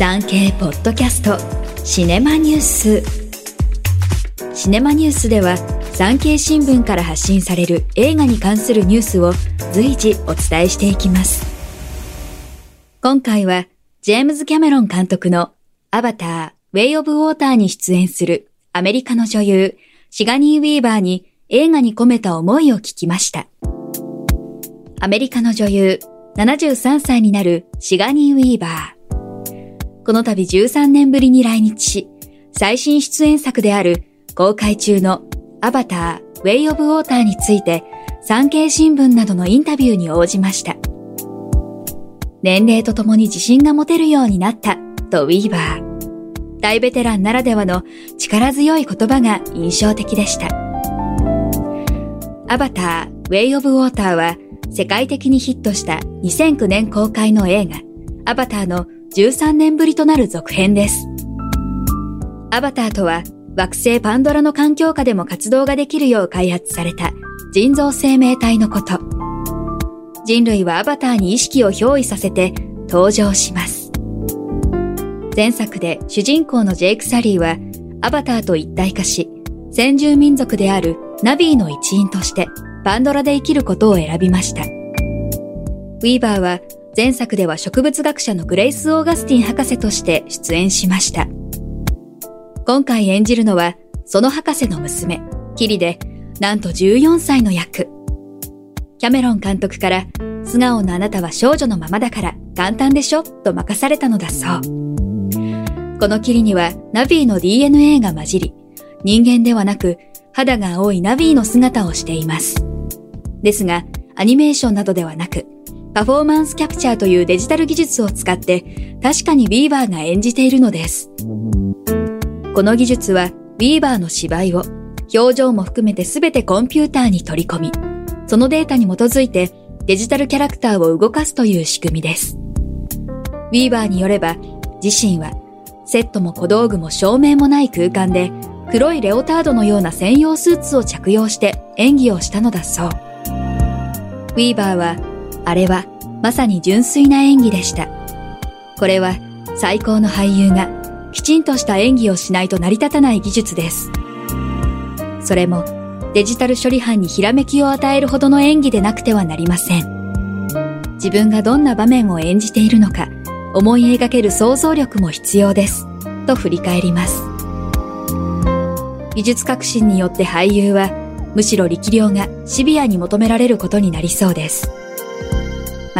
産経ポッドキャストシネマニュースシネマニュースでは産経新聞から発信される映画に関するニュースを随時お伝えしていきます今回はジェームズ・キャメロン監督のアバター、ウェイ・オブ・ウォーターに出演するアメリカの女優シガニー・ウィーバーに映画に込めた思いを聞きました。アメリカの女優、73歳になるシガニー・ウィーバー。この度13年ぶりに来日し、最新出演作である公開中のアバター、ウェイ・オブ・ウォーターについて産経新聞などのインタビューに応じました。年齢とともに自信が持てるようになったとウィーバー。大ベテランならではの力強い言葉が印象的でした。アバター、ウェイ・オブ・ウォーターは世界的にヒットした2009年公開の映画、アバターの13年ぶりとなる続編です。アバターとは惑星パンドラの環境下でも活動ができるよう開発された人造生命体のこと。人類はアバターに意識を憑依させて登場します。前作で主人公のジェイク・サリーはアバターと一体化し、先住民族であるナビーの一員としてパンドラで生きることを選びました。ウィーバーは前作では植物学者のグレイス・オーガスティン博士として出演しました。今回演じるのはその博士の娘、キリで、なんと14歳の役。キャメロン監督から素顔のあなたは少女のままだから簡単でしょ？と任されたのだそう。このキリにはナビーの DNA が混じり、人間ではなく肌が青いナビーの姿をしています。ですが、アニメーションなどではなく、パフォーマンスキャプチャーというデジタル技術を使って確かにウィーバーが演じているのです。この技術はビーバーの芝居を表情も含めて全てコンピューターに取り込み、そのデータに基づいてデジタルキャラクターを動かすという仕組みです。ウィーバーによれば、自身はセットも小道具も照明もない空間で黒いレオタードのような専用スーツを着用して演技をしたのだそう。ウィーバーは、あれはまさに純粋な演技でした。これは最高の俳優がきちんとした演技をしないと成り立たない技術です。それもデジタル処理班にひらめきを与えるほどの演技でなくてはなりません。自分がどんな場面を演じているのか思い描ける想像力も必要です。と振り返ります。技術革新によって俳優はむしろ力量がシビアに求められることになりそうです。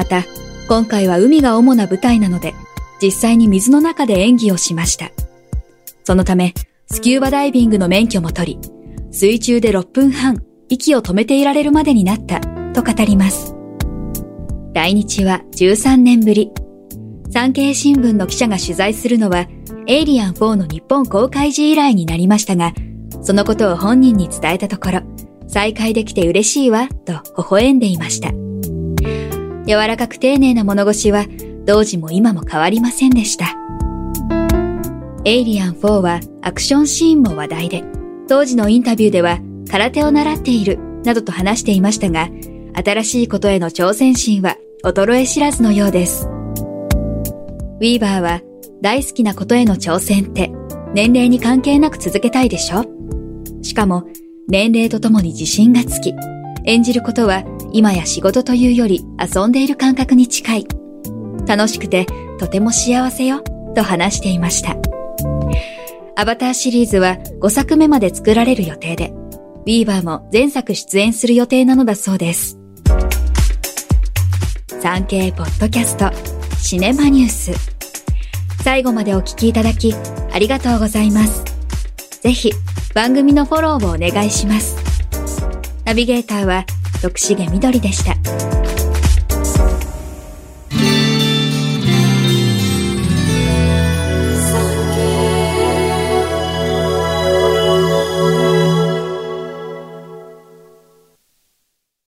また、今回は海が主な舞台なので、実際に水の中で演技をしました。そのため、スキューバダイビングの免許も取り、水中で6分半、息を止めていられるまでになった、と語ります。来日は13年ぶり。産経新聞の記者が取材するのは、エイリアン4の日本公開時以来になりましたが、そのことを本人に伝えたところ、再会できて嬉しいわ、と微笑んでいました。柔らかく丁寧な物腰は、当時も今も変わりませんでした。エイリアン4はアクションシーンも話題で、当時のインタビューでは空手を習っているなどと話していましたが、新しいことへの挑戦心は衰え知らずのようです。ウィーバーは大好きなことへの挑戦って年齢に関係なく続けたいでしょ？しかも、年齢とともに自信がつき、演じることは今や仕事というより遊んでいる感覚に近い。楽しくてとても幸せよ、と話していました。アバターシリーズは5作目まで作られる予定で、ビーバーも前作出演する予定なのだそうです。産経ポッドキャスト、シネマニュース。最後までお聞きいただき、ありがとうございます。ぜひ、番組のフォローをお願いします。ナビゲーターは徳重みどりでした。